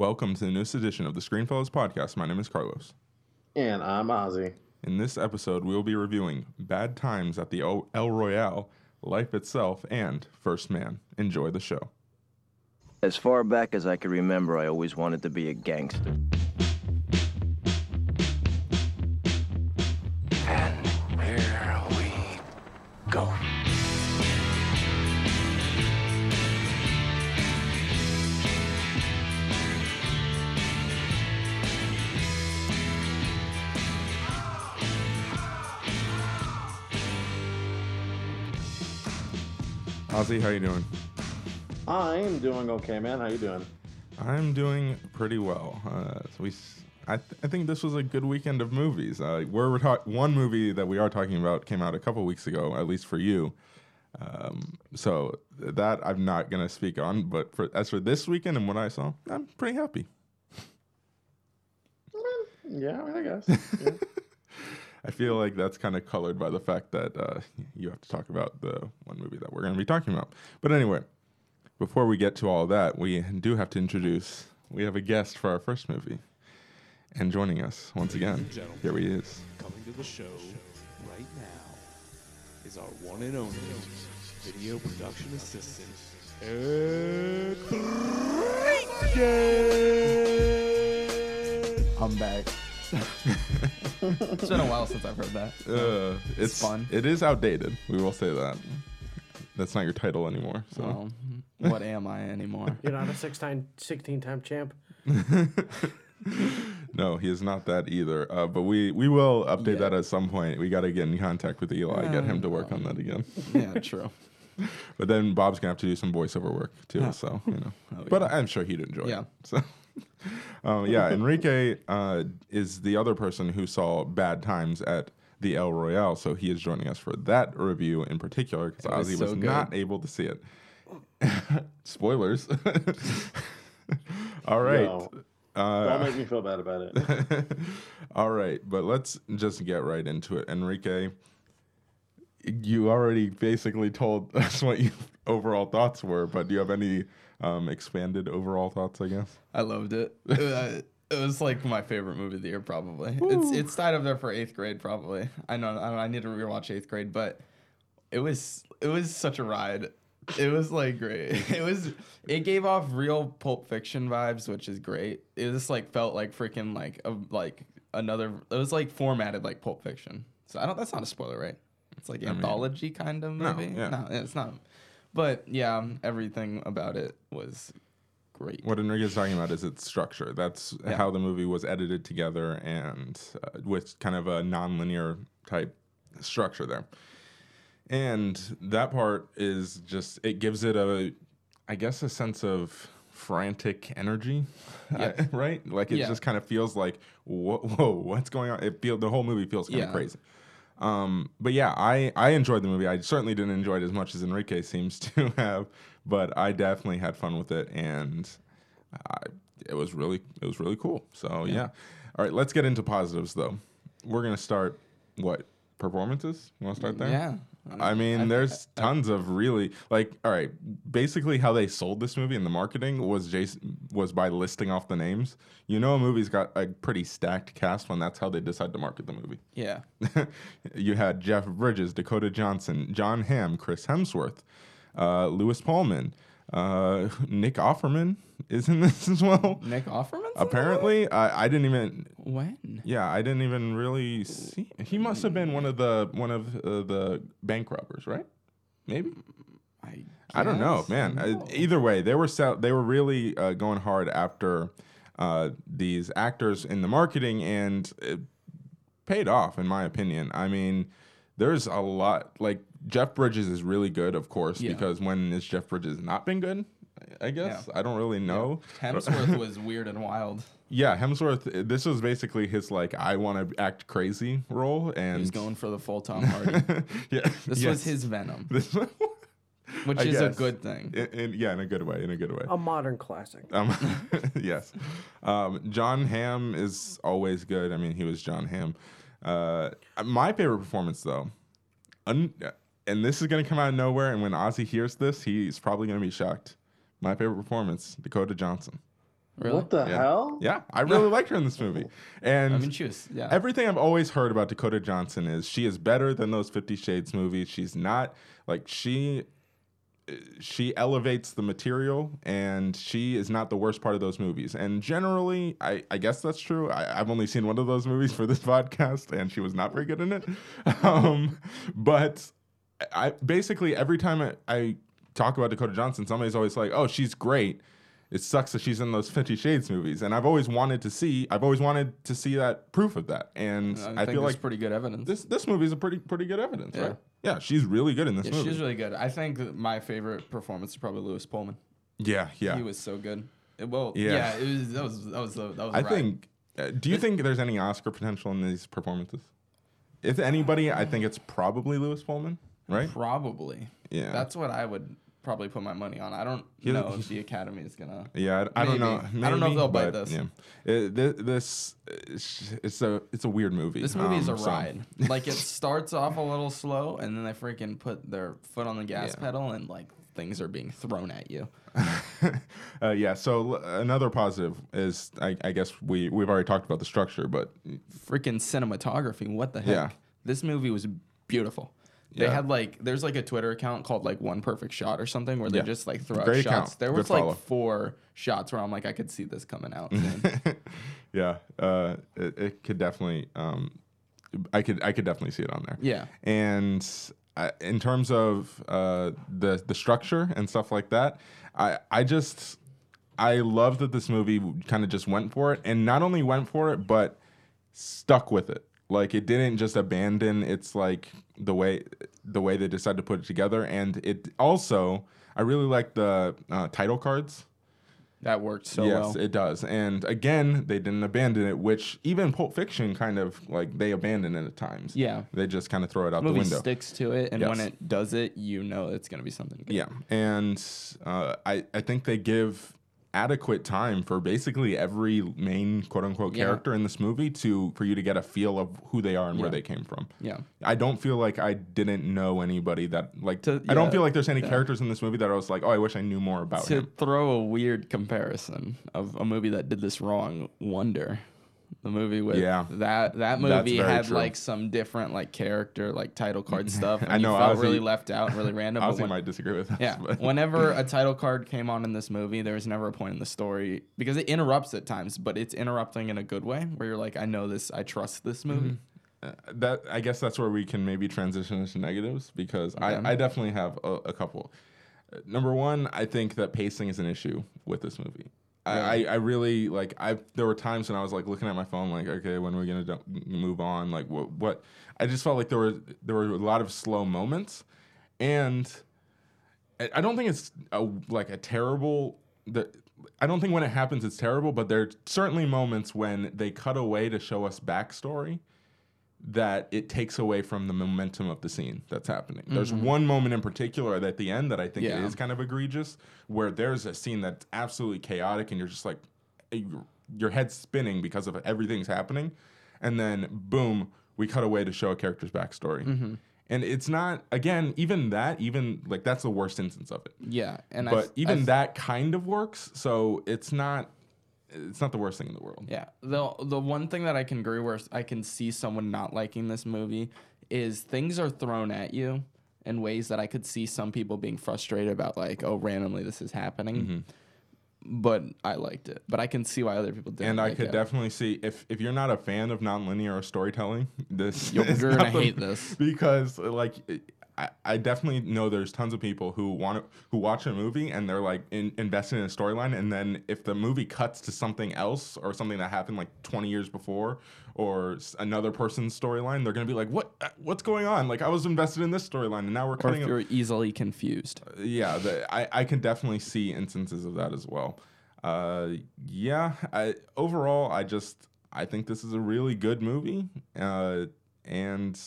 Welcome to the newest edition of the Screenfellows podcast. My name is Carlos. And I'm Ozzy. In this episode, we will be reviewing Bad Times at the O- El Royale, Life Itself, and First Man. Enjoy the show. As far back as I can remember, I always wanted to be a gangster. How you doing? I am doing okay, man. How you doing? I'm doing pretty well. Uh, so we, I, th- I think this was a good weekend of movies. Uh, we're one movie that we are talking about came out a couple weeks ago, at least for you. Um, so that I'm not gonna speak on. But for as for this weekend and what I saw, I'm pretty happy. Yeah, I mean, I guess. Yeah. I feel like that's kind of colored by the fact that uh, you have to talk about the one movie that we're going to be talking about. But anyway, before we get to all that, we do have to introduce. We have a guest for our first movie, and joining us once again, here he is. Coming to the show right now is our one and only video production assistant, Ed I'm back. it's been a while since I've heard that. Uh, it's fun. It is outdated. We will say that. That's not your title anymore. So Well, what am I anymore? You're not a six time, 16 time champ. no, he is not that either. Uh, but we we will update Yeah. that at some point. We got to get in contact with Eli, get him to work on that again. yeah, true. But then Bob's gonna have to do some voiceover work too. Yeah. So you know, Oh, but. I'm sure he'd enjoy Yeah. it. So. Um, yeah, Enrique uh, is the other person who saw Bad Times at the El Royale, so he is joining us for that review in particular because It was Ozzy so was good. not able to see it. Spoilers. All right. Yo, Uh, Don't make me feel bad about it. All right, but let's just get right into it. Enrique, you already basically told us what your overall thoughts were, but do you have any um, expanded overall thoughts, I guess? I loved it. It, uh, was like my favorite movie of the year, probably. It's it's tied up there for eighth grade, probably. I know I, I need to rewatch eighth grade, but it was it was such a ride. It was like great. It was it gave off real Pulp Fiction vibes, which is great. It just like felt like freaking like a, like another. It was like formatted like Pulp Fiction. So I don't. That's not a spoiler, right? It's like anthology kind of no, movie. yeah. no, it's not. But yeah, everything about it was great. What Enrique's talking about is its structure. That's Yeah. how the movie was edited together and uh, with kind of a non-linear type structure there. And that part is just it gives it a I guess a sense of frantic energy, Yeah. I- right? Like it Yeah. just kind of feels like whoa, whoa, what's going on? It feel the whole movie feels kind Yeah. of crazy. Um, but yeah, I I enjoyed the movie. I certainly didn't enjoy it as much as Enrique seems to have, but I definitely had fun with it, and I, it was really it was really cool. So yeah. all right, let's get into positives though. We're gonna start what performances? You want to start there? Yeah. I mean, there's tons of really like. All right, basically how they sold this movie and the marketing was Jason was by listing off the names. You know, a movie's got a pretty stacked cast when that's how they decide to market the movie. Yeah. you had Jeff Bridges, Dakota Johnson, Jon Hamm, Chris Hemsworth, uh, Lewis Pullman, uh, Nick Offerman is in this as well. Nick Offerman? Apparently, I, I didn't even. When? Yeah, I didn't even really see. He must have been one of the one of uh, the bank robbers, right? Maybe. I, I don't know, man. Uh, No. either way, they were sell- they were really uh, going hard after uh, these actors in the marketing, and it paid off, in my opinion. I mean, there's a lot. Like Jeff Bridges is really good, of course, Yeah. because when has Jeff Bridges not been good? I I guess I don't really know. Hemsworth was weird and wild. Yeah, Hemsworth. This was basically his like I want to act crazy role, and he's going for the full Tom Hardy. yeah, This yes. was his Venom, This, which I is a good thing. in, in- yeah, in a good way. In a good way. A modern classic. Um, yes. Um, Jon Hamm is always good. I mean, he was Jon Hamm. Uh, my favorite performance, though, un- and this is going to come out of nowhere, and when Ozzy hears this, he's probably going to be shocked. My favorite performance, Dakota Johnson. Really? What the Yeah. hell? Yeah, I really liked her in this movie. And I mean, she was yeah. everything I've always heard about Dakota Johnson is she is better than those Fifty Shades movies. She's not like she she elevates the material and she is not the worst part of those movies. And generally, I, I guess that's true. I, I've only seen one of those movies for this podcast and she was not very good in it. Um, but I basically every time I, I talk about Dakota Johnson, somebody's always like, oh, she's great. It sucks that she's in those Fifty Shades movies, and I've always wanted to see. I've always wanted to see that proof of that, and I, I, think feel like pretty good evidence. this this movie is a pretty pretty good evidence, Yeah. right? Yeah, she's really good in this yeah, movie. she's really good. I think that my favorite performance is probably Lewis Pullman. yeah, yeah. He was so good. It- well, Yeah. yeah, it was that was that was the- that was. I the ride. think. Uh, do you think there's any Oscar potential in these performances? If anybody, I think it's probably Lewis Pullman, right? probably. Yeah. That's what I would probably put my money on. I don't He- know if the Academy is gonna. Yeah, I, I don't know. Maybe. I don't know if they'll bite this. Yeah, It- thi- this it's, a it's a weird movie. This movie is um, a so- ride. like it starts off a little slow, and then they freaking put their foot on the gas Yeah. pedal, and like things are being thrown at you. uh, yeah. So l- another positive is I, I guess we we've already talked about the structure, but Freaking cinematography. What the heck? Yeah. This movie was beautiful. They Yeah. had like there's like a Twitter account called like One Perfect Shot or something where they Yeah. just like throw out Great shots. There Good was like four shots where I'm like I could see this coming out. yeah, uh, it, it could definitely. Um, I could I could definitely see it on there. yeah. and I, in terms of uh, the the structure and stuff like that, I I just I love that this movie kind of just went for it, and not only went for it, but stuck with it. Like it didn't just abandon its like the way the way they decided to put it together, and it also I really like the uh, title cards. That worked so yes, well. it does. And again, they didn't abandon it, which even Pulp Fiction kind of like they abandon it at times. Yeah. They just kind of throw it out the movie window. sticks to it, and when it does it, you know it's gonna be something. Good. Yeah, and uh, I I think they give adequate time for basically every main quote unquote Yeah. character in this movie to for you to get a feel of who they are and where they came from. Yeah. I don't feel like I didn't know anybody that like To- I don't feel like there's any yeah. characters in this movie that I was like, oh, I wish I knew more about to him. throw a weird comparison of a movie that did this wrong, Wonder. The movie with Yeah. that that movie had true. like some different like character like title card stuff. And I know, you felt Ozzy- really left out, really random. I might disagree with yeah, but- whenever a title card came on in this movie, there was never a point in the story because it interrupts at times, but it's interrupting in a good way where you're like, I know this, I trust this movie. Uh, that I guess that's where we can maybe transition into negatives because Okay. I, I definitely have a, a couple. Uh, Number one, I think that pacing is an issue with this movie. I, I, I really like I there were times when I was like looking at my phone like okay when are we gonna do- move on? Like what what? I just felt like there were there were a lot of slow moments. And I, I don't think it's a, like a terrible the I don't think when it happens it's terrible but there are certainly moments when they cut away to show us backstory that it takes away from the momentum of the scene that's happening. There's mm-hmm. one moment in particular at the end that I think Yeah. is kind of egregious, where there's a scene that's absolutely chaotic, and you're just like, eh, your- your head's spinning because of everything's happening, and then boom, we cut away to show a character's backstory. Mm-hmm. And it's not again, even that, even like that's the worst instance of it. Yeah, and I but I even th- that kind of works, so it's not, it's not the worst thing in the world. Yeah. The the one thing that I can agree where I can see someone not liking this movie is things are thrown at you in ways that I could see some people being frustrated about like, oh, randomly this is happening. Mm-hmm. But I liked it. But I can see why other people didn't. and I like could it. definitely see if if you're not a fan of nonlinear storytelling, this You're- gonna hate this. because like I, I definitely know there's tons of people who want to, who watch a movie and they're like in, invested in a storyline, and then if the movie cuts to something else or something that happened like 20 years before or another person's storyline, they're gonna be like, what what's going on? Like I was invested in this storyline, and now we're Or if you're easily confused. yeah, the, I, I can definitely see instances of that as well. Uh, yeah, I, overall, I just I think this is a really good movie, uh, and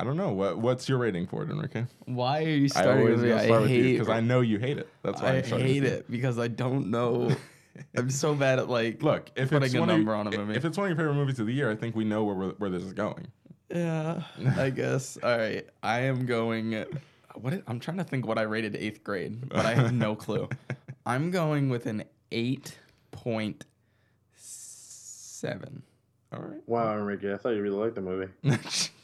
I don't know what what's your rating for it, Enrique. Why are you I starting always with me? gonna I start with you hate because I know you hate it. That's why I I'm hate it because I don't know. I'm so bad at like Look, if putting it's a one number of, on a your- movie. if it's one of your favorite movies of the year, I think we know where where this is going. Yeah, I guess. All right, I am going. What I'm trying to think what I rated eighth grade, but I have no clue. I'm going with an eight point seven. All right. Wow, Enrique, I thought you really liked the movie.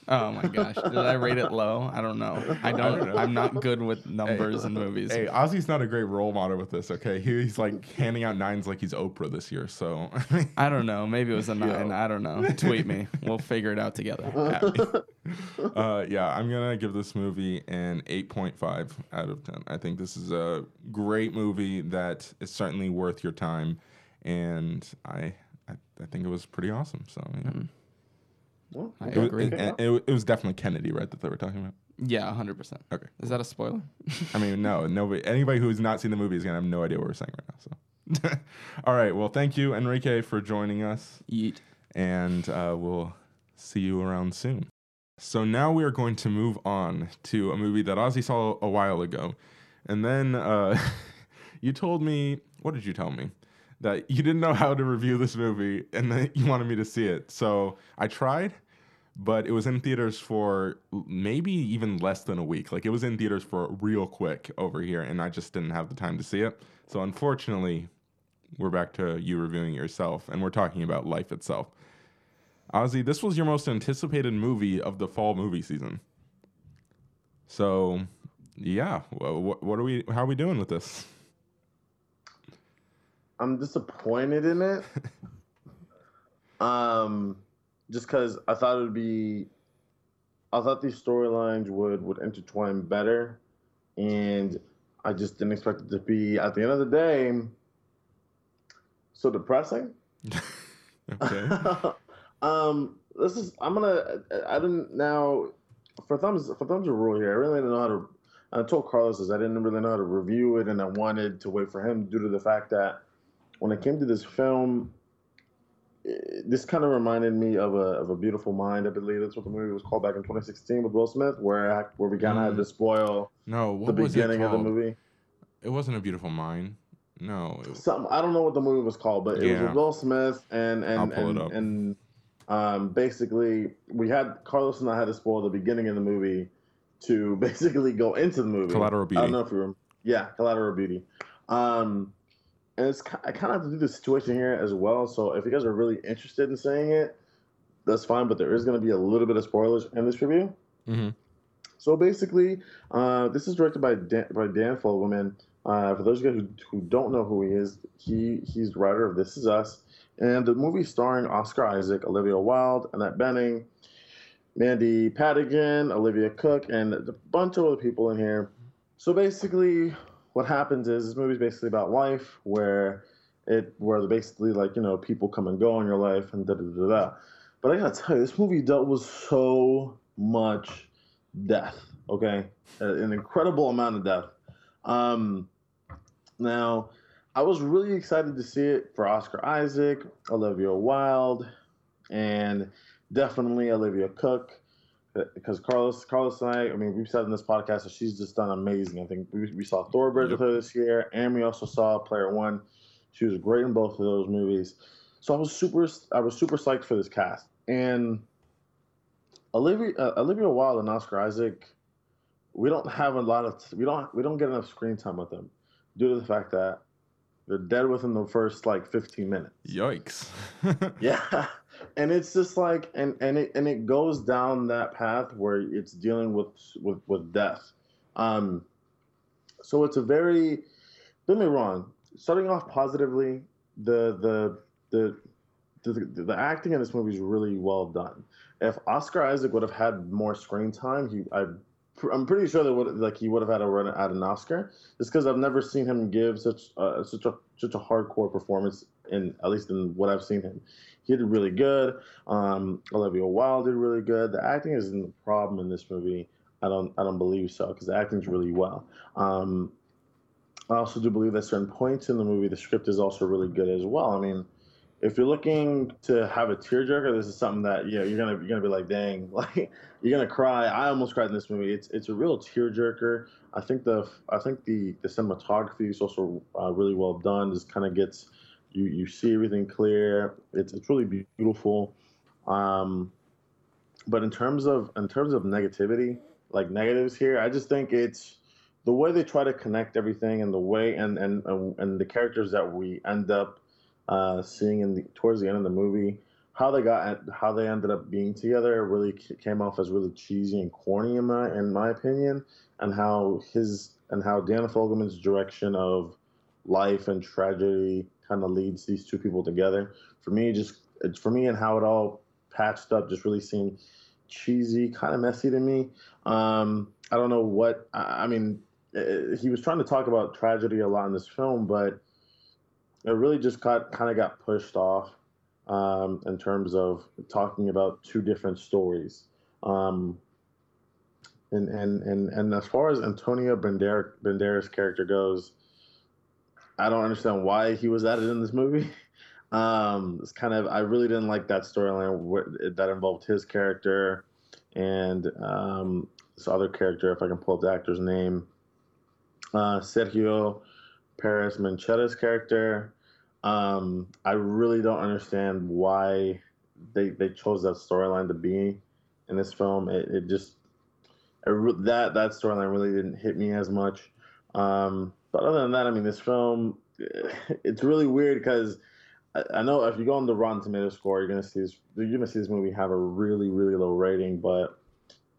Oh my gosh, did I rate it low? I don't know. I don't. I'm not good with numbers in movies. Hey, Ozzy's not a great role model with this. Okay, he's like handing out nines like he's Oprah this year. So I don't know. Maybe it was a nine. I don't know. Tweet me. We'll figure it out together. uh, yeah, I'm gonna give this movie an 8.5 out of 10. I think this is a great movie that is certainly worth your time, and I I, I think it was pretty awesome. So yeah. Well, I It, was, agree. it, it- it was definitely Kennedy, right? That they were talking about. Yeah, hundred percent. Okay. Is that a spoiler? I mean, no, nobody, anybody who's not seen the movie is gonna have no idea what we're saying right now. So, all right. Well, thank you, Enrique, for joining us. Yeet. and uh, we'll see you around soon. So now we are going to move on to a movie that Ozzy saw a while ago, and then uh, you told me, what did you tell me? That you didn't know how to review this movie, and that you wanted me to see it. So I tried, but it was in theaters for maybe even less than a week. Like it was in theaters for real quick over here, and I just didn't have the time to see it. So unfortunately, we're back to you reviewing yourself, and we're talking about life itself. Ozzy, this was your most anticipated movie of the fall movie season. So, yeah, what, what are we? How are we doing with this? I'm disappointed in it. um, just because I thought it would be, I thought these storylines would would intertwine better, and I just didn't expect it to be at the end of the day so depressing. okay. um, this is I'm gonna I didn't now for thumbs for thumbs of rule here. I really didn't know how to. I told Carlos this. I didn't really know how to review it, and I wanted to wait for him due to the fact that when it came to this film, this kind of reminded me of a of a Beautiful Mind. I believe that's what the movie was called back in 2016 with Will Smith, where I- where we kind of had to spoil No, the what was beginning of the movie. It wasn't a beautiful mind. No, it was, Something I don't know what the movie was called, but it was Yeah. with Will Smith and I'll and it and, up. and um, basically we had Carlos and I had to spoil the beginning of the movie to basically go into the movie. Collateral Beauty. I don't know if you remember. Yeah, Collateral Beauty. Um, and it's I kind of have to do the situation here as well. So if you guys are really interested in saying it, that's fine. But there is going to be a little bit of spoilers in this review. Mhm. So basically, uh, this is directed by Dan, by Dan Fogelman. Uh, for those of you guys who, who don't know who he is, he he's the writer of This Is Us, and the movie starring Oscar Isaac, Olivia Wilde, Annette Bening, Mandy Patinkin, Olivia Cooke, and a bunch of other people in here. So basically, what happens is this movie's basically about life, where it where basically like you know people come and go in your life and da da da da. But I gotta tell you, this movie dealt with so much death. Okay, an incredible amount of death. Um, now, I was really excited to see it for Oscar Isaac, Olivia Wilde, and definitely Olivia Cooke. Because Carlos, Carlos and I, I mean, we've said in this podcast that she's just done amazing. I think we, we saw Thoroughbred with her this year, and we also saw Player One. She was great in both of those movies. So I was super, I was super psyched for this cast. And Olivia, uh, Olivia Wilde and Oscar Isaac, we don't have a lot of, we don't, we don't get enough screen time with them, due to the fact that they're dead within the first like 15 minutes. Yikes. Yeah, and it's just like, and and it and it goes down that path where it's dealing with with with death. Um, so it's a very, don't me wrong. Starting off positively, the the the the, the acting in this movie is really well done. If Oscar Isaac would have had more screen time, he I. I'm pretty sure that would like he would have had a run at an Oscar, just because I've never seen him give such uh, such a such a hardcore performance in at least in what I've seen him. He did really good. Um, Olivia Wilde did really good. The acting isn't the problem in this movie. I don't I don't believe so because the acting's really well. Um, I also do believe that certain points in the movie, the script is also really good as well. I mean, if you're looking to have a tearjerker, this is something that yeah you're gonna you're gonna be like, dang, like you're gonna cry. I almost cried in this movie. It's it's a real tearjerker. I think the I think the the cinematography is also uh, really well done. Just kind of gets you you see everything clear. It's it's really beautiful. Um, but in terms of in terms of negativity, like negatives here, I just think it's the way they try to connect everything and the way and and and, the characters that we end up uh, seeing in the towards the end of the movie how they got how they ended up being together really came off as really cheesy and corny in my in my opinion, and how his and how Dan Fogelman's direction of life and tragedy kind of leads these two people together. For me, just for me and how it all patched up just really seemed cheesy, kind of messy to me. Um, I don't know what I, I mean. eh, He was trying to talk about tragedy a lot in this film, but it really just got kind of got pushed off um, in terms of talking about two different stories. Um, and, and, and, and as far as Antonio Banderas' character goes, I don't understand why he was added in this movie. Um, it's kind of I really didn't like that storyline that involved his character and um, this other character, if I can pull up the actor's name, uh, Sergio Peris-Mencheta's character. Um, I really don't understand why they they chose that storyline to be in this film. It, it just it, re- that that storyline really didn't hit me as much. Um, but other than that, I mean, this film it's really weird because I, I know if you go on the Rotten Tomato score, you're gonna see this you're gonna see this movie have a really really low rating, but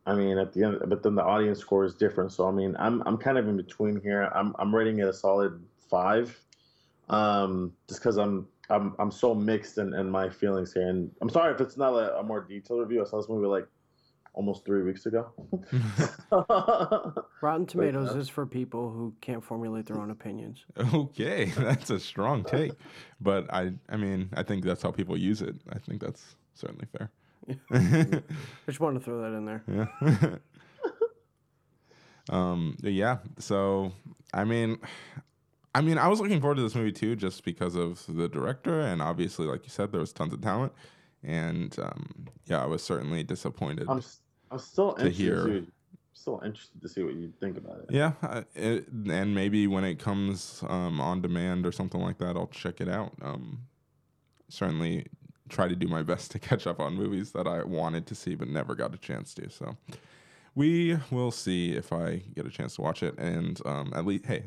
I mean, at the end, but then the audience score is different. So I mean, I'm I'm kind of in between here. I'm I'm rating it a solid five, um, just because I'm I'm I'm so mixed in, in my feelings here. And I'm sorry if it's not a, a more detailed review. I saw this movie like almost three weeks ago. Rotten Tomatoes uh, is for people who can't formulate their own opinions. Okay, that's a strong take, but I I mean I think that's how people use it. I think that's certainly fair. I just wanted to throw that in there. Yeah. um. Yeah. So I mean, I mean, I was looking forward to this movie too, just because of the director, and obviously, like you said, there was tons of talent, and um, yeah, I was certainly disappointed. I'm s- I'm still To interested. hear. To, still interested to see what you think about it. yeah, I- it, and maybe when it comes um, on demand or something like that, I'll check it out. Um, certainly try to do my best to catch up on movies that I wanted to see but never got a chance to. So we will see if I get a chance to watch it. And um, at least, hey,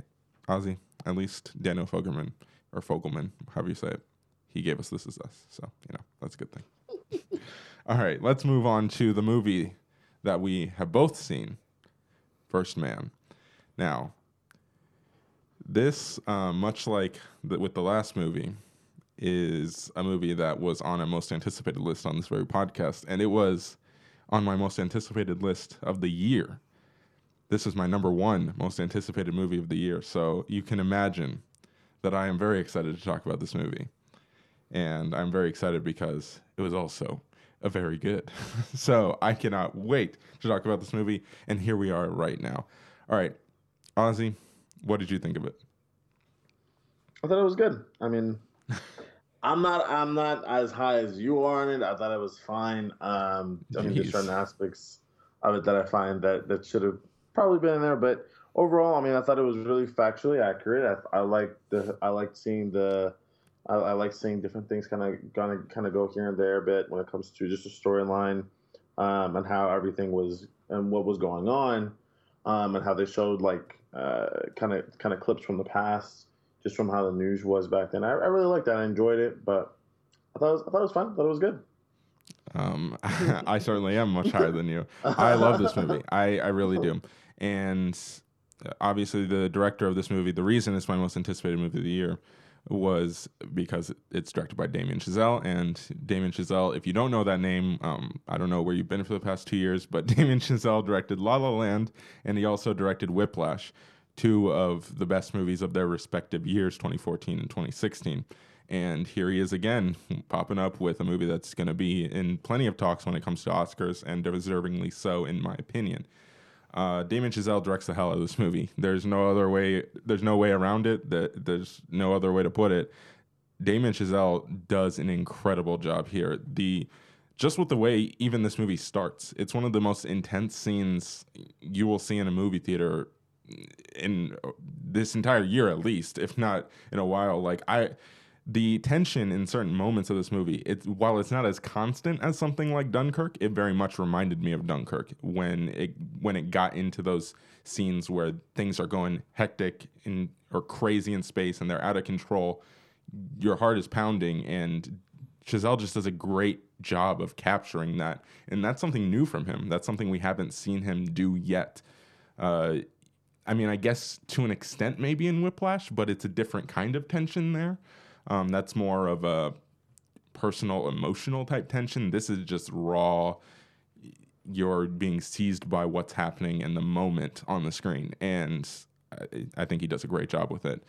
Ozzy, at least Daniel Fogelman or Fogelman, however you say it, he gave us This Is Us. So you know that's a good thing. All right, let's move on to the movie that we have both seen, First Man. Now, this, uh, much like the, with the last movie, is a movie that was on a most anticipated list on this very podcast, and it was on my most anticipated list of the year. This is my number one most anticipated movie of the year, so you can imagine that I am very excited to talk about this movie. And I'm very excited because it was also very good. so I cannot wait to talk about this movie, and here we are right now. All right, Ozzy, what did you think of it? I thought it was good. I mean, I'm not I'm not as high as you are on it. I thought it was fine. Um, I mean, there's certain aspects of it that I find that that should have probably been in there, but overall, I mean, I thought it was really factually accurate. I, I like the I liked seeing the I, I like seeing different things kind of gonna kind of go here and there a bit when it comes to just a storyline um, and how everything was and what was going on um, and how they showed like kind of kind of clips from the past just from how the news was back then. I, I really liked that. I enjoyed it, but I thought it was, I thought it was fun. I thought it was good. Um, I certainly am much higher than you. I love this movie. I, I really do. And uh, obviously, the director of this movie, the reason it's my most anticipated movie of the year was because it's directed by Damien Chazelle. And Damien Chazelle, if you don't know that name, um, I don't know where you've been for the past two years, but Damien Chazelle directed La La Land and he also directed Whiplash, two of the best movies of their respective years, 2014 and 2016. And here he is again, popping up with a movie that's going to be in plenty of talks when it comes to Oscars, and deservingly so, in my opinion. Uh, Chazelle directs the hell out of this movie. There's no other way. There's no way around it. That there's no other way to put it. Damien Chazelle does an incredible job here. The just with the way even this movie starts, it's one of the most intense scenes you will see in a movie theater in this entire year at least, if not in a while. Like I the tension in certain moments of this movie, it while it's not as constant as something like Dunkirk, it very much reminded me of Dunkirk when it when it got into those scenes where things are going hectic and or crazy in space and they're out of control. your heart is pounding, and Chazelle just does a great job of capturing that, and that's something new from him. That's something we haven't seen him do yet. Uh, I mean, I guess to an extent, maybe in Whiplash, but it's a different kind of tension there. Um, that's more of a personal, emotional type tension. This is just raw. You're being seized by what's happening in the moment on the screen, and I, I think he does a great job with it.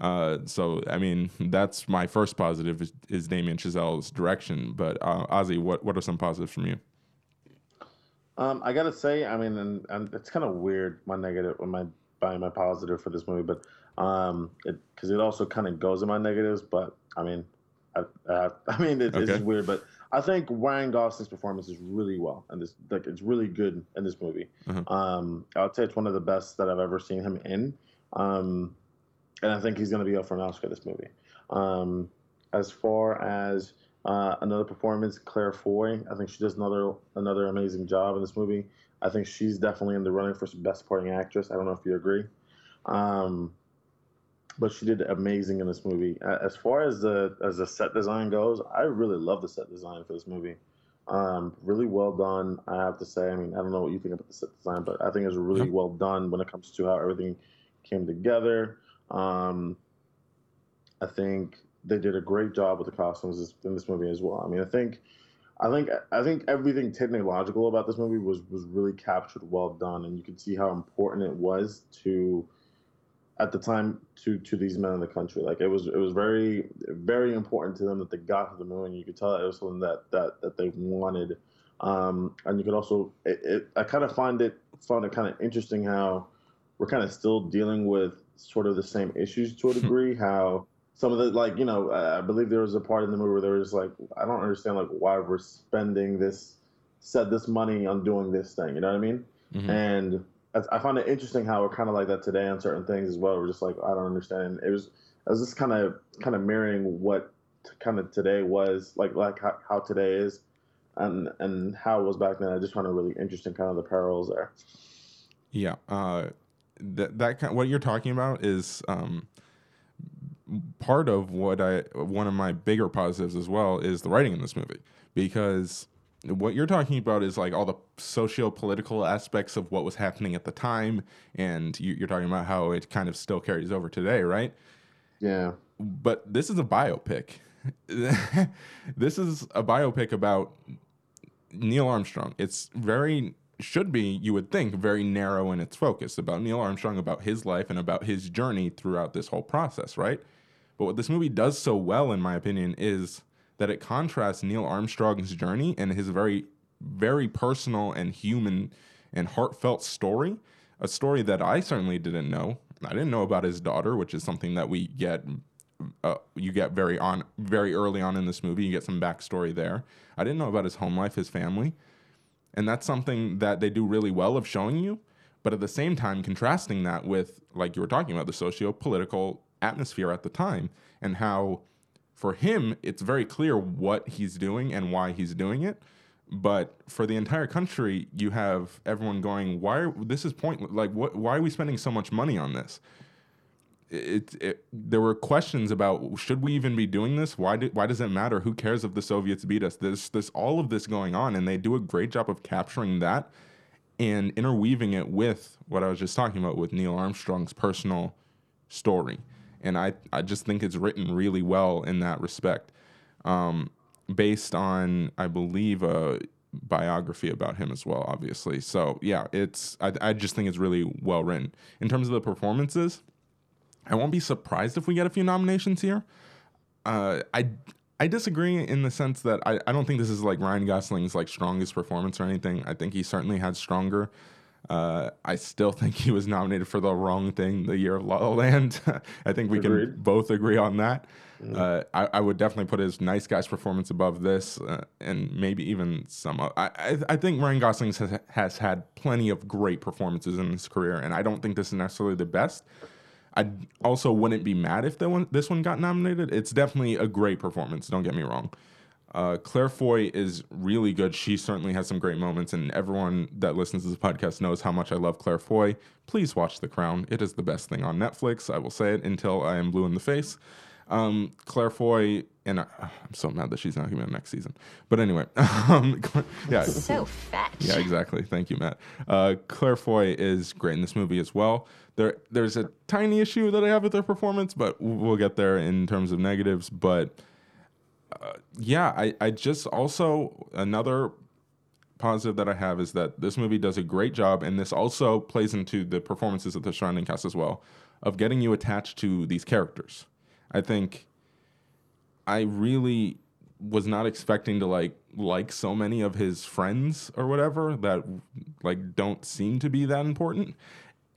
Uh, so, I mean, that's my first positive is, is Damien Chazelle's direction. But uh, Ozzy, what what are some positives from you? Um, I gotta say, I mean, and, and it's kind of weird my negative, my by my positive for this movie, but um, because it also kind of goes in my negatives. But I mean, I, I mean, it, it's Okay. just weird. But I think Ryan Gosling's performance is really well, and this like it's really good in this movie. Mhm. Um, I would say it's one of the best that I've ever seen him in. Um, and I think he's going to be up for an Oscar this movie. Um, as far as uh, another performance, Claire Foy, I think she does another another amazing job in this movie. I think she's definitely in the running for best supporting actress. I don't know if you agree, um, but she did amazing in this movie. As far as the as the set design goes, I really love the set design for this movie. Um, really well done, I have to say. I mean, I don't know what you think about the set design, but I think it's really well done when it comes to how everything came together. Um, I think they did a great job with the costumes in this movie as well. I mean, I think, I think, I think everything technological about this movie was was really captured, well done, and you could see how important it was to, at the time, to to these men in the country. Like it was, it was very, very important to them that they got to the moon. You could tell that it was something that that that they wanted, um, and you could also, it, it I kind of find it found it kind of interesting how we're kind of still dealing with sort of the same issues to a degree. how some of the like you know I believe there was a part in the movie where there was like I don't understand like why we're spending this said this money on doing this thing. You know what I mean? Mhm. And I, find it interesting how we're kind of like that today on certain things as well. We're just like I don't understand. It was I was just kind of kind of mirroring what kind of today was like like how, how today is. And and how it was back then. I just found it really interesting, kind of the parallels there. Yeah, uh, that that kind what you're talking about is um, part of what I one of my bigger positives as well is the writing in this movie because what you're talking about is like all the socio-political aspects of what was happening at the time, and you, you're talking about how it kind of still carries over today, right? Yeah. But this is a biopic. this is a biopic about Neil Armstrong. It's very should be, you would think, very narrow in its focus about Neil Armstrong, about his life, and about his journey throughout this whole process, right? But what this movie does so well, in my opinion, is that it contrasts Neil Armstrong's journey and his very, very personal and human and heartfelt story. A story that I certainly didn't know. I didn't know about his daughter, which is something that we get uh, you get very on very early on in this movie. You get some backstory there. I didn't know about his home life, his family, and that's something that they do really well of showing you. But at the same time, contrasting that with like you were talking about the socio-political atmosphere at the time and how for him it's very clear what he's doing and why he's doing it. But for the entire country, you have everyone going, "Why? Are, this is pointless. Like, what? Why are we spending so much money on this?" it, it there were questions about should we even be doing this? Why do, why does it matter? Who cares if the Soviets beat us? There's this all of this going on, and they do a great job of capturing that and interweaving it with what I was just talking about with Neil Armstrong's personal story. And I I just think it's written really well in that respect, um, based on I believe a biography about him as well, obviously. So yeah, it's I, I just think it's really well written in terms of the performances. I won't be surprised if we get a few nominations here. Uh, I I disagree in the sense that I, I don't think this is like Ryan Gosling's like strongest performance or anything. I think he certainly had stronger. Uh, I still think he was nominated for the wrong thing the year of La La Land. I think we can both agree on that. Uh, I, I would definitely put his Nice Guys performance above this, uh, and maybe even some. I I think Ryan Gosling has, has had plenty of great performances in his career, and I don't think this is necessarily the best. I also wouldn't be mad if the one, this one got nominated. It's definitely a great performance. Don't get me wrong. Uh, Claire Foy is really good. She certainly has some great moments, and everyone that listens to this podcast knows how much I love Claire Foy. Please watch The Crown. It is the best thing on Netflix. I will say it until I am blue in the face. Um, Claire Foy, and I, I'm so mad that she's not going to be on next season. But anyway, um, yeah, So fetch. yeah, exactly. Thank you, Matt. Uh, Claire Foy is great in this movie as well. There, there's a tiny issue that I have with her performance, but we'll get there in terms of negatives. But uh, yeah, I, I just also another positive that I have is that this movie does a great job, and this also plays into the performances of the surrounding cast as well, of getting you attached to these characters. I think I really was not expecting to like like so many of his friends or whatever that like don't seem to be that important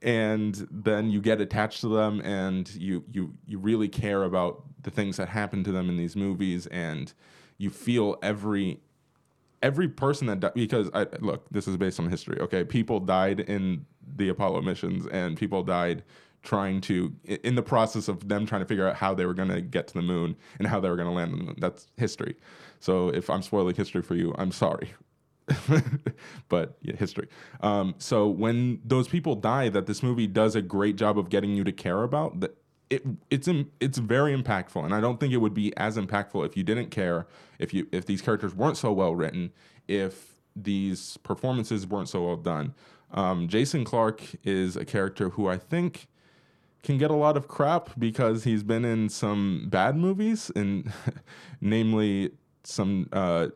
and then you get attached to them and you you you really care about the things that happen to them in these movies and you feel every every person that died because I look this is based on history okay? People died in the Apollo missions and people died trying to in the process of them trying to figure out how they were going to get to the moon and how they were going to land on the moon. That's history. So if I'm spoiling history for you I'm sorry but yeah, history. Um, so when those people die, that this movie does a great job of getting you to care about. That it it's it's very impactful, and I don't think it would be as impactful if you didn't care, if you if these characters weren't so well written, if these performances weren't so well done. Um, Jason Clarke is a character who I think can get a lot of crap because he's been in some bad movies, and namely some uh,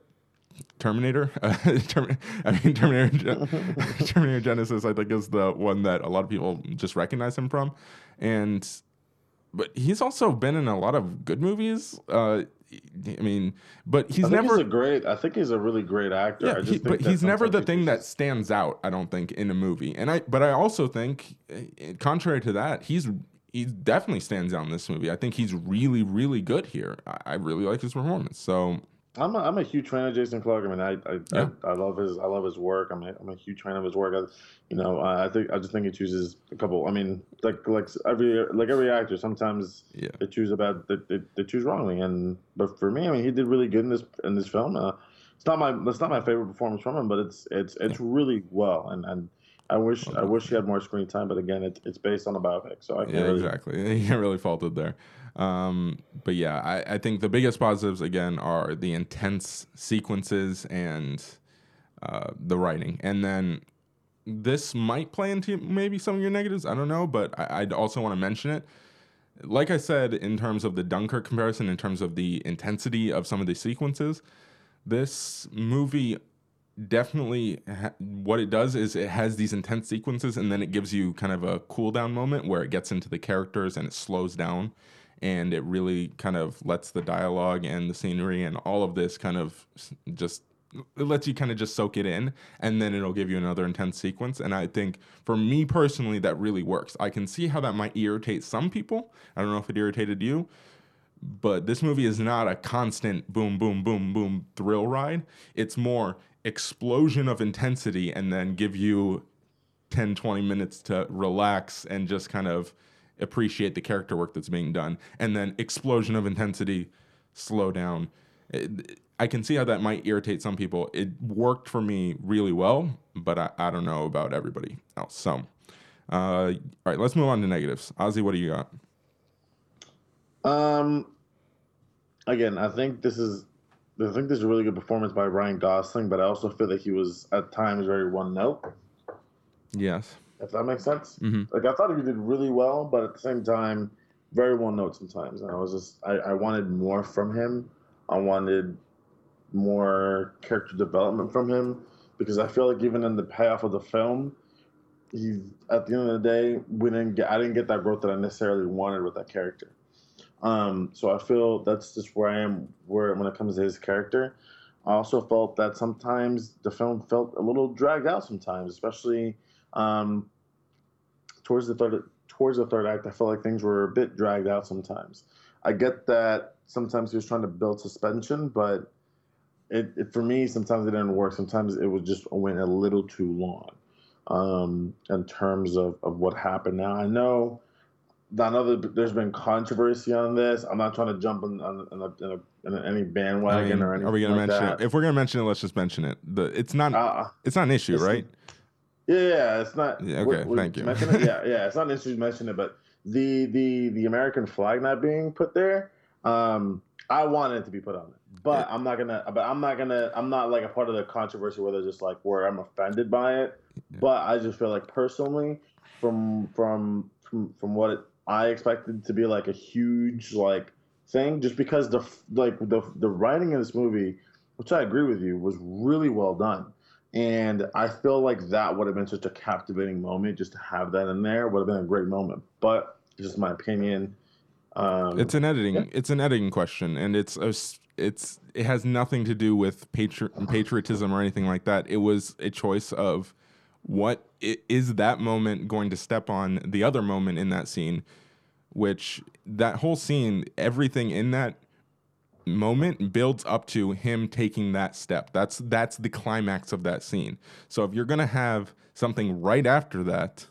Terminator. Uh, Term- I mean, Terminator, Terminator Genisys. I think is the one that a lot of people just recognize him from, and but he's also been in a lot of good movies. Uh, I mean, but he's never he's a great. I think he's a really great actor. I yeah, just he- think but he's never the thing that stands out. I don't think in a movie, and I. But I also think, eh, contrary to that, he's he definitely stands out in this movie. I think he's really, really good here. I, I really like his performance. So I'm a, I'm a huge fan of Jason Clarke. I mean, I I, Yeah. I, I love his I love his work. I'm a, I'm a huge fan of his work. I, you know, I think I just think he chooses a couple. I mean, like like every like every actor, sometimes Yeah. they choose about they, they, they choose wrongly. And but for me, I mean, he did really good in this in this film. Uh, it's not my that's not my favorite performance from him, but it's it's it's really well. And and I wish I wish he had more screen time. But again, it's it's based on a biopic, so I can't yeah, really. exactly. You can't really fault it there. Um, but yeah, I, I think the biggest positives again are the intense sequences and uh, the writing, and then this might play into maybe some of your negatives. I don't know, but I, I'd also want to mention it. Like I said, in terms of the Dunkirk comparison, in terms of the intensity of some of the sequences, this movie definitely ha- what it does is it has these intense sequences and then it gives you kind of a cool down moment where it gets into the characters and it slows down and it really kind of lets the dialogue and the scenery and all of this kind of just it lets you kind of just soak it in and then it'll give you another intense sequence and i think for me personally that really works. I can see how that might irritate some people. I don't know if it irritated you but this movie is not a constant boom boom boom boom thrill ride. It's more explosion of intensity and then give you 10 20 minutes to relax and just kind of appreciate the character work that's being done. And then explosion of intensity slow down. It- i can see how that might irritate some people. It worked for me really well but i, I don't know about everybody else. So uh, all right let's move on to negatives. Ozzy what do you got? Um, again, I think this is, I think this is a really good performance by Ryan Gosling, but I also feel that he was at times very one note. yes If that makes sense. Mhm. Like I thought he did really well, but at the same time, very one note sometimes. And I was just, I, I wanted more from him. I wanted more character development from him because I feel like even in the payoff of the film, he at the end of the day, we didn't get, I didn't get that growth that I necessarily wanted with that character. Um, so I feel that's just where I am where when it comes to his character. I also felt that sometimes the film felt a little dragged out sometimes, especially um, towards the third towards the third act. I felt like things were a bit dragged out sometimes. I get that sometimes he was trying to build suspension, but it, it for me sometimes it didn't work. Sometimes it was just went a little too long um, in terms of, of what happened. Now I know I know that there's been controversy on this. I'm not trying to jump on, on, on, a, in, a, in any I bandwagon mean, or anything are we gonna mention that. it? If we're gonna mention it, let's just mention it. The it's not Uh, it's not an issue, right? Yeah, yeah, it's not. Yeah, okay, what- thank you. it? Yeah, yeah, it's not an issue to mention it, but the the the American flag not being put there, Um, I wanted it to be put on there, but I'm not gonna. But I'm not gonna. I'm not like a part of the controversy where they're just like where I'm offended by it. But I just feel like personally, from from from from what it, I expected to be like a huge like thing, just because the like the the writing in this movie, which I agree with you, was really well done. And I feel like that would have been such a captivating moment just to have that in there would have been a great moment. But just my opinion. Um, It's an editing. yeah. It's an editing question, and it's a, it's it has nothing to do with patri- patriotism or anything like that. It was a choice of what is that moment going to step on the other moment in that scene, which that whole scene, everything in that moment builds up to him taking that step. That's that's the climax of that scene. So if you're gonna have something right after that,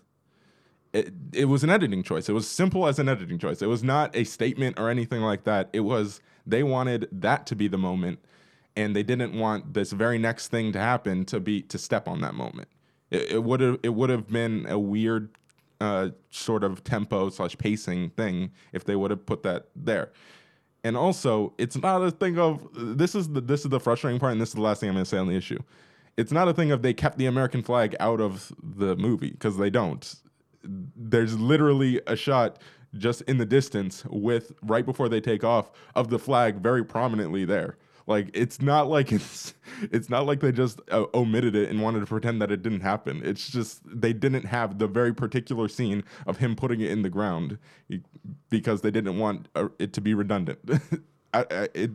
it, it was an editing choice. It was simple as an editing choice. It was not a statement or anything like that. It was they wanted that to be the moment, and they didn't want this very next thing to happen to be to step on that moment. It, would have it would have been a weird uh, sort of tempo slash pacing thing if they would have put that there. And also, it's not a thing of this is the this is the frustrating part, and this is the last thing I'm going to say on the issue. It's not a thing of they kept the American flag out of the movie because they don't. There's literally a shot just in the distance with right before they take off of the flag very prominently there. Like it's not like it's it's not like they just uh, omitted it and wanted to pretend that it didn't happen. It's just they didn't have the very particular scene of him putting it in the ground because they didn't want uh, it to be redundant. I, I, it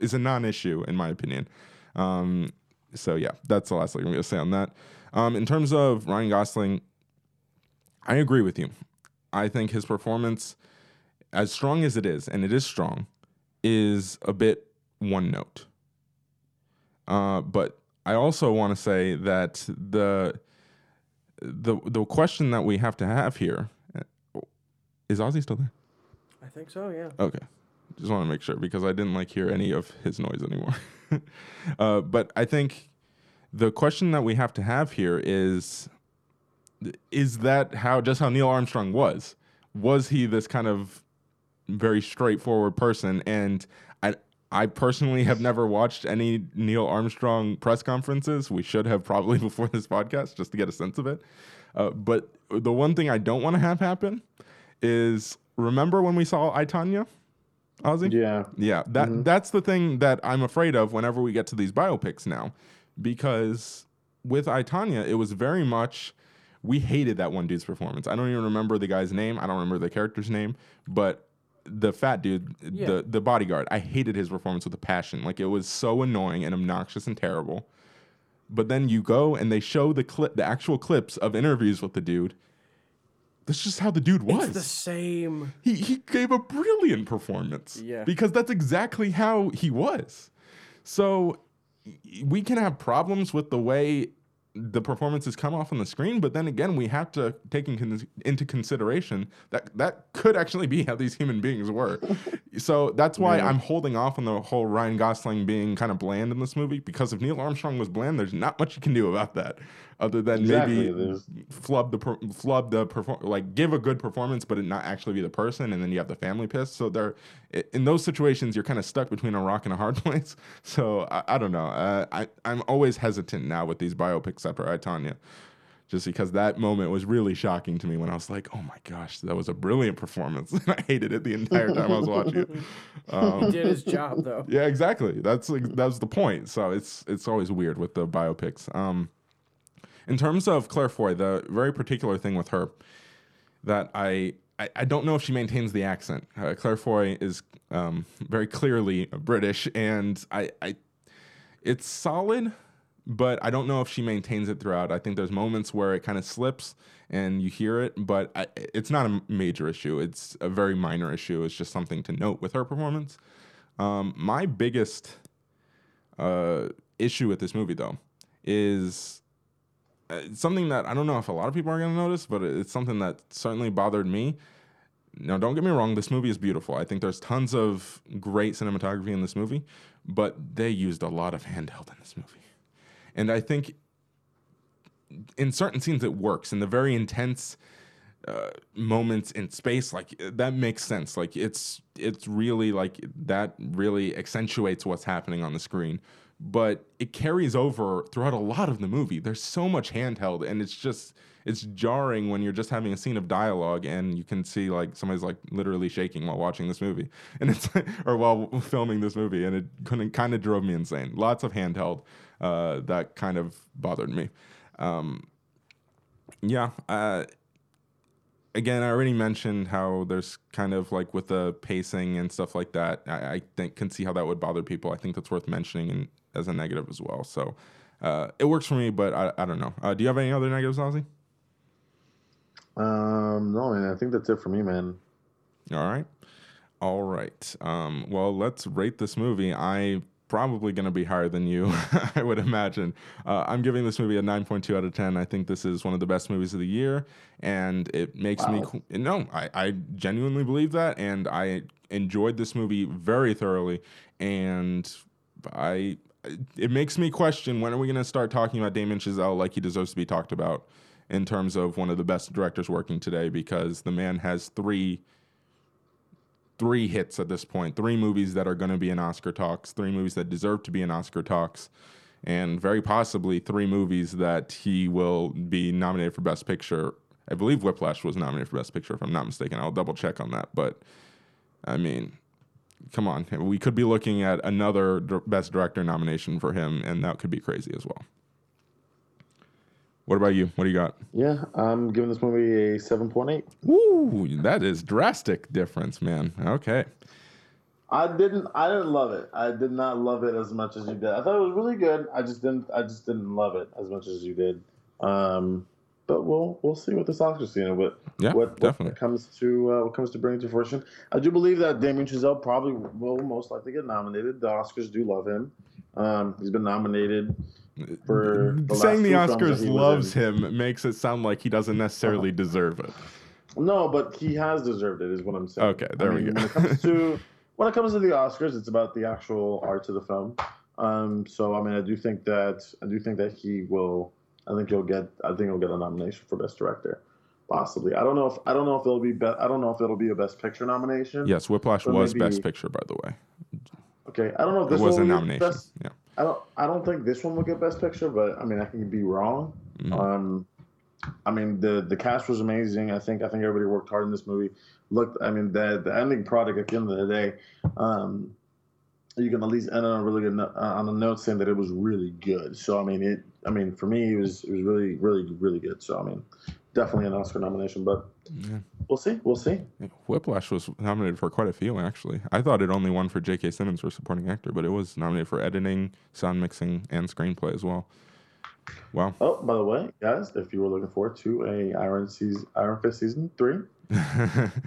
is a non-issue in my opinion. Um, so yeah, that's the last thing I'm going to say on that. Um, in terms of Ryan Gosling, I agree with you. I think his performance, as strong as it is, and it is strong, is a bit one note. Uh, but I also want to say that the the the question that we have to have here is Ozzy still there? I think so. Yeah. Okay. Just want to make sure because I didn't like hear any of his noise anymore. uh, but I think the question that we have to have here is is that how just how Neil Armstrong was? Was he this kind of very straightforward person? And I I personally have never watched any Neil Armstrong press conferences. We should have probably before this podcast just to get a sense of it. Uh, but the one thing I don't want to have happen is remember when we saw I Tonya, Ozzy? yeah. Yeah, that that's the thing that I'm afraid of whenever we get to these biopics now, because with I Tonya, it was very much we hated that one dude's performance. I don't even remember the guy's name. I don't remember the character's name, but the fat dude, Yeah. the the bodyguard, I hated his performance with a passion. Like it was so annoying and obnoxious and terrible. But then you go and they show the clip, the actual clips of interviews with the dude. That's just how the dude was It's the same. he he gave a brilliant performance. Yeah. Because that's exactly how he was. So we can have problems with the way the performances come off on the screen, but then again, we have to take in con- into consideration that that could actually be how these human beings were. so that's why Yeah. I'm holding off on the whole Ryan Gosling being kind of bland in this movie because if Neil Armstrong was bland, there's not much you can do about that, other than Exactly, maybe flub the per- flub the perform like give a good performance, but it not actually be the person, and then you have the family pissed. So there, in those situations, you're kind of stuck between a rock and a hard place. So I, I don't know. Uh, I I'm always hesitant now with these biopics after I Tonya, just because that moment was really shocking to me when I was like, oh my gosh, that was a brilliant performance, and I hated it the entire time I was watching it. Um, He did his job though. yeah, exactly. That's like, that's the point. So it's it's always weird with the biopics. Um, in terms of Claire Foy, the very particular thing with her that I I, I don't know if she maintains the accent. Uh, Claire Foy is um, very clearly British, and I, I it's solid, but I don't know if she maintains it throughout. I think there's moments where it kind of slips and you hear it, but I, it's not a major issue. It's a very minor issue. It's just something to note with her performance. Um, my biggest uh, issue with this movie, though, is uh, something that I don't know if a lot of people are going to notice, but it's something that certainly bothered me. Now, don't get me wrong, this movie is beautiful. I think there's tons of great cinematography in this movie, but they used a lot of handheld in this movie. And I think in certain scenes it works. In the very intense uh, moments in space like that makes sense. Like it's it's really like that really accentuates what's happening on the screen. But it carries over throughout a lot of the movie. There's so much handheld and it's just it's jarring when you're just having a scene of dialogue and you can see like somebody's like literally shaking while watching this movie. And it's or while filming this movie and it kind of drove me insane. Lots of handheld uh, that kind of bothered me um, yeah uh, again, I already mentioned how there's kind of like with the pacing and stuff like that. I, I think can see how that would bother people. I think that's worth mentioning and as a negative as well. So uh, it works for me, but I, I don't know. Uh, do you have any other negatives, Ozzy? Um, no, man. I think that's it for me, man. All right. All right. Um, well, let's rate this movie. I probably going to be higher than you, I would imagine. Uh, I'm giving this movie a 9.2 out of 10. I think this is one of the best movies of the year, and it makes me Wow. no. I, I genuinely believe that, and I enjoyed this movie very thoroughly, and I. It makes me question when are we going to start talking about Damien Chazelle like he deserves to be talked about in terms of one of the best directors working today because the man has three three hits at this point, three movies that are going to be in Oscar talks, three movies that deserve to be in Oscar talks, and very possibly three movies that he will be nominated for Best Picture. I believe Whiplash was nominated for Best Picture, if I'm not mistaken. I'll double check on that. But I mean, come on, we could be looking at another Best Director nomination for him, and that could be crazy as well. What about you? What do you got? Yeah, I'm giving this movie a 7.8. Woo, that is drastic difference, man. Okay. I didn't. I didn't love it. I did not love it as much as you did. I thought it was really good. I just didn't. I just didn't love it as much as you did. Um, but we'll we'll see what this Oscar season. What Yeah, what, definitely. what comes to uh, what comes to bring to fruition. I do believe that Damien Chazelle probably will most likely get nominated. The Oscars do love him. Um, he's been nominated for the saying the last two films Oscars that he was loves him makes it sound like he doesn't necessarily deserve it. No, but he has deserved it, is what I'm saying. Okay, there we mean, go. When it comes to when it comes to the Oscars, it's about the actual art of the film. Um, so I mean, I do think that I do think that he will. I think he'll get. I think he'll get a nomination for best director, possibly. I don't know if I don't know if it'll be. Be, I don't know if it'll be a best picture nomination. Yes, Whiplash was maybe- Best Picture, by the way. Okay. I don't know if It this was a nomination. Best, Yeah. I don't. I don't think this one will get best picture, but I mean, I can be wrong. Mhm. Um, I mean, the the cast was amazing. I think I think everybody worked hard in this movie. Looked, I mean, the the ending product at the end of the day, um, you can at least end on a really good no- uh, on a note saying that it was really good. So I mean, it. I mean, for me, it was it was really really really good. So I mean, definitely an Oscar nomination, but Yeah. we'll see. We'll see. Whiplash was nominated for quite a few, actually. I thought it only won for J.K. Simmons for supporting actor, but it was nominated for editing, sound mixing, and screenplay as well. Wow. Oh, by the way, guys, if you were looking forward to a Iron season, Iron Fist season three,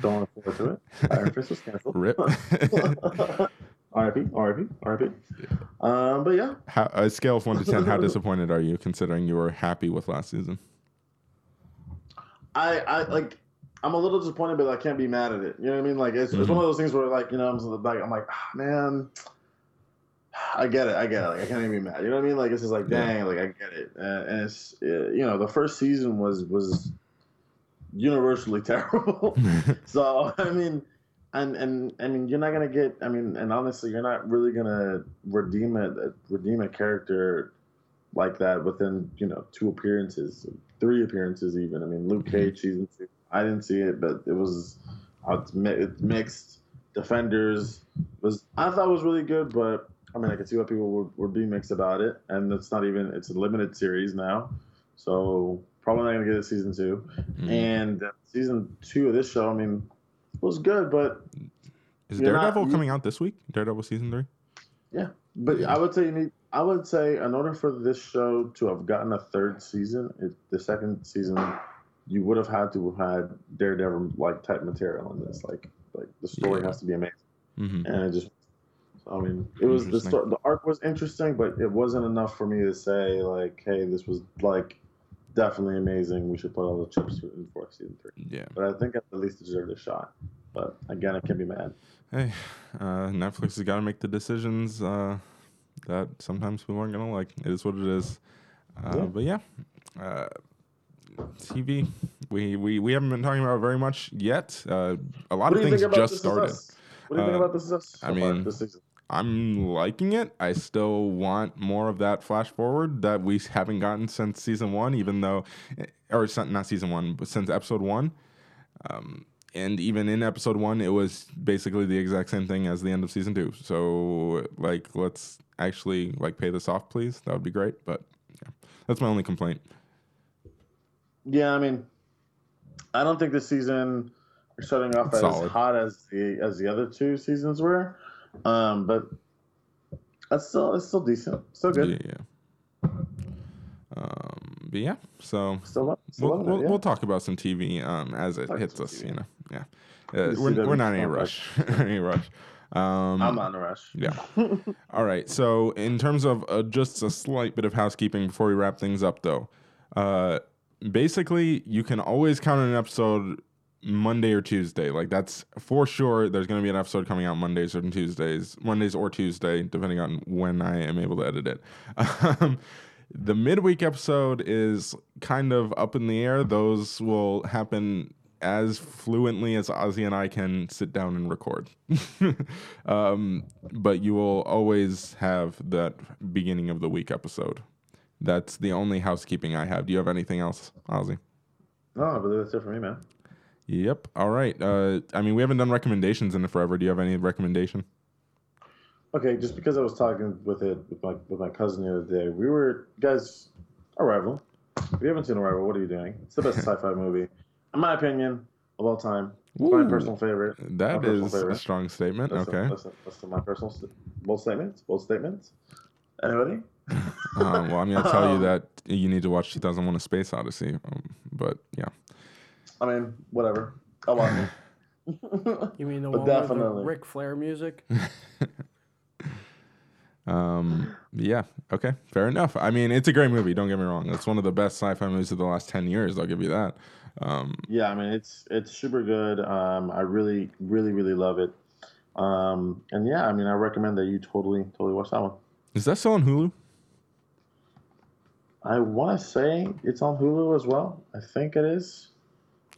don't look forward to it. Iron Fist was canceled. Rip. R.I.P. R.I.P. R.I.P. Um, but yeah, how, a scale of 1 to 10, how disappointed are you considering you were happy with last season? I, I like. I'm a little disappointed, but I can't be mad at it. You know what I mean? Like it's, it's one of those things where like you know I'm like I'm like ah, man, I get it, I get it. Like I can't even be mad. You know what I mean? Like it's just like Yeah. dang, like I get it. Uh, and it's uh, you know the first season was was universally terrible. so I mean, and and I mean you're not gonna get. I mean, and honestly, you're not really gonna redeem it, redeem a character like that within you know two appearances, three appearances even. I mean, Luke Cage season two. I didn't see it, but it was it's mixed. Defenders was I thought was really good, but I mean I could see why people were, were being mixed about it, and it's not even it's a limited series now, so probably not gonna get a season two. Mm. And season two of this show, I mean, was good, but Is not- Daredevil you- coming out this week? Daredevil season 3? Yeah, but I would say you need. I would say in order for this show to have gotten a third season, it, the second season, you would have had to have had Daredevil like type material in this. Like, like the story Yeah. has to be amazing, Mm-hmm. and it just. I mean, it was the Interesting. sto- the arc was interesting, but it wasn't enough for me to say like, hey, this was like definitely amazing. We should put all the chips in for season three. Yeah. But I think it at least deserved a shot. But again, I can be mad. Hey, uh, Netflix has got to make the decisions uh, that sometimes we weren't gonna like. It is what it is. Uh, Yeah. But yeah, uh, TV. We, we we haven't been talking about it very much yet. Uh, a lot What of things just started. What do you think Uh, about this? Is Us so I mean, this season? I'm liking it. I still want more of that flash forward that we haven't gotten since season one, even though, or not season one, but since episode one. Um, and even in episode one, it was basically the exact same thing as the end of season two. So, like, let's actually like pay this off, please. That would be great. But yeah, that's my only complaint. Yeah, I mean, I don't think this season we're starting off as hot as the as the other two seasons were, um, but that's still it's still decent, still good, Yeah. Um, but yeah, so love, we'll, we'll. Yeah. we'll talk about some TV um, as it hits us. TV. You know, yeah. Uh, we're, we're not in like- rush. any rush. Um, I'm in a rush. Yeah. All right. So, in terms of uh, just a slight bit of housekeeping before we wrap things up, though, uh, basically, you can always count on an episode Monday or Tuesday. Like, that's for sure. There's going to be an episode coming out Mondays or Tuesdays, Mondays or Tuesday, depending on when I am able to edit it. Um, the midweek episode is kind of up in the air. Those will happen as fluently as Ozzy and I can sit down and record. um, but you will always have that beginning of the week episode. That's the only housekeeping I have. Do you have anything else, Ozzy? No, I believe that's it for me, man. Yep. All right. Uh, I mean, we haven't done recommendations in forever. Do you have any recommendation? Okay, just because I was talking with it with my with my cousin the other day, we were guys. Arrival. If you haven't seen Arrival, what are you doing? It's the best sci-fi movie, in my opinion, of all time. It's my personal favorite. That My personal is a favorite. strong statement. Listen, Okay. Listen, listen, my personal st- bold statements. Bold statements. Anybody? Um, well, I'm going to tell you Um, that you need to watch 2001: A Space Odyssey. Um, but yeah. I mean, whatever. I want it. You mean the But one with definitely. the Ric Flair music? Um, yeah. Okay. Fair enough. I mean, it's a great movie. Don't get me wrong. It's one of the best sci-fi movies of the last ten years. I'll give you that. Um, yeah, I mean, it's it's super good. Um, I really, really, really love it. Um, and yeah, I mean, I recommend that you totally, totally watch that one. is that still on Hulu? I want to say it's on Hulu as well. I think it is.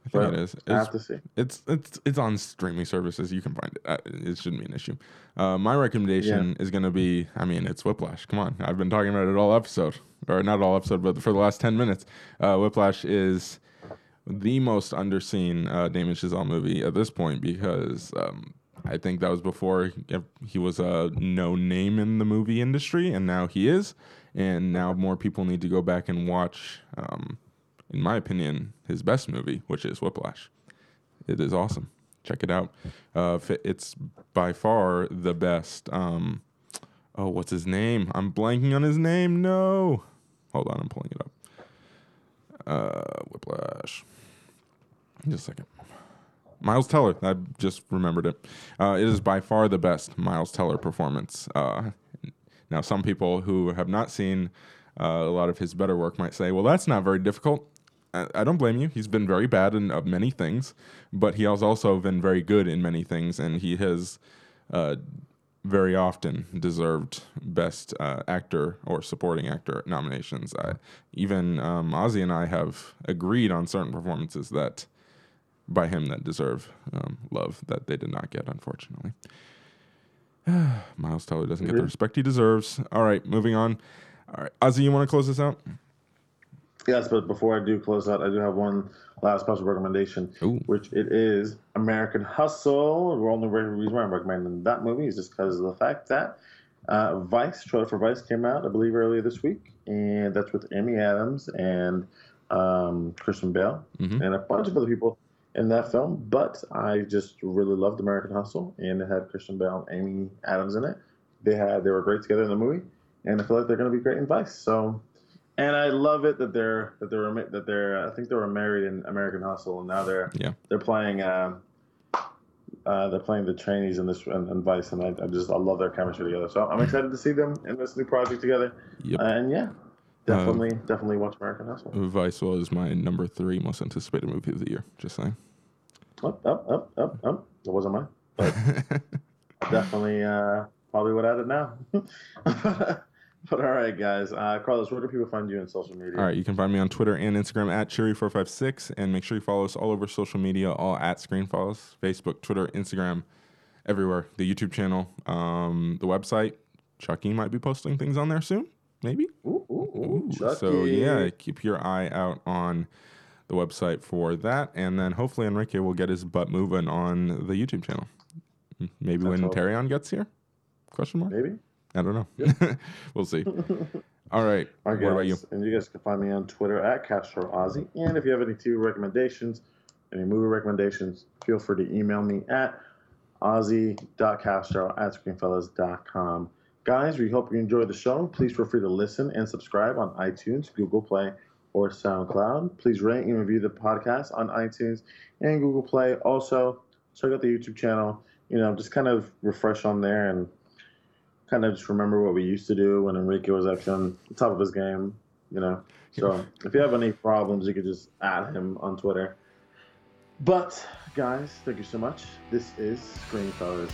I think it is. I have It's, to see. it's it's it's on streaming services. You can find it. Uh, it shouldn't be an issue. Uh, my recommendation is going to be. I mean, it's Whiplash. Come on, I've been talking about it all episode, or not all episode, but for the last ten minutes. Uh, Whiplash is the most underseen uh, Damien Chazelle movie at this point because um, I think that was before he was a no name in the movie industry, and now he is. And now more people need to go back and watch, um, in my opinion, his best movie, which is Whiplash. It is awesome. Check it out. Uh, it's by far the best. Um, oh, what's his name? I'm blanking on his name. No. Hold on, I'm pulling it up. Uh, Whiplash. Just a second. Miles Teller. I just remembered it. Uh, it is by far the best Miles Teller performance. Uh, now, some people who have not seen uh, a lot of his better work might say, well, that's not very difficult. I, I don't blame you. He's been very bad in uh, many things, but he has also been very good in many things, and he has uh, very often deserved best uh, actor or supporting actor nominations. I, even um, Ozzy and I have agreed on certain performances that by him that deserve um, love that they did not get, unfortunately. Miles Teller doesn't get the respect he deserves. All right, moving on. All right, Ozzy, you want to close this out? Yes, but before I do close out, I do have one last special recommendation, Ooh. which it is American Hustle. The only reason why I'm recommending that movie is just because of the fact that uh, Vice, trailer for Vice came out, I believe, earlier this week, and that's with Amy Adams and um, Christian Bale Mhm. and a bunch of other people in that film. But I just really loved American Hustle, and it had Christian Bale and Amy Adams in it. They had they were great together in the movie, and I feel like they're going to be great in Vice. So and I love it that they're that they're that they're I think they were married in American Hustle and now they're Yeah. they're playing uh, uh, they're playing the Cheneys in this in, in Vice and I, I just I love their chemistry together so I'm excited to see them in this new project together Yep. and yeah definitely definitely watch American Hustle Vice was my number three most anticipated movie of the year. Just saying. up up up up up it wasn't mine but definitely uh, probably would add it now But all right, guys. Uh, Carlos, where do people find you on social media? All right, you can find me on Twitter and Instagram at Cheery456, and make sure you follow us all over social media, all at Screen Fellas, Facebook, Twitter, Instagram, everywhere. The YouTube channel, um, the website. Chucky might be posting things on there soon, maybe. Ooh, ooh, ooh, so yeah, keep your eye out on the website for that, and then hopefully Enrique will get his butt moving on the YouTube channel. Maybe Let's when hope. Terrion gets here? Question mark. Maybe. I don't know. we'll see. All right. All right, what about you? guys, And you guys can find me on Twitter at Castro Ozzy. And if you have any TV recommendations, any movie recommendations, feel free to email me at ozzy.castro at screenfellas.com. Guys, we hope you enjoyed the show. Please feel free to listen and subscribe on iTunes, Google Play, or SoundCloud. Please rate and review the podcast on iTunes and Google Play. Also, check out the YouTube channel. You know, just kind of refresh on there and kind of just remember what we used to do when Enrique was actually on the top of his game, you know. So if you have any problems, you could just add him on Twitter. But guys, thank you so much. This is Screen Fellas.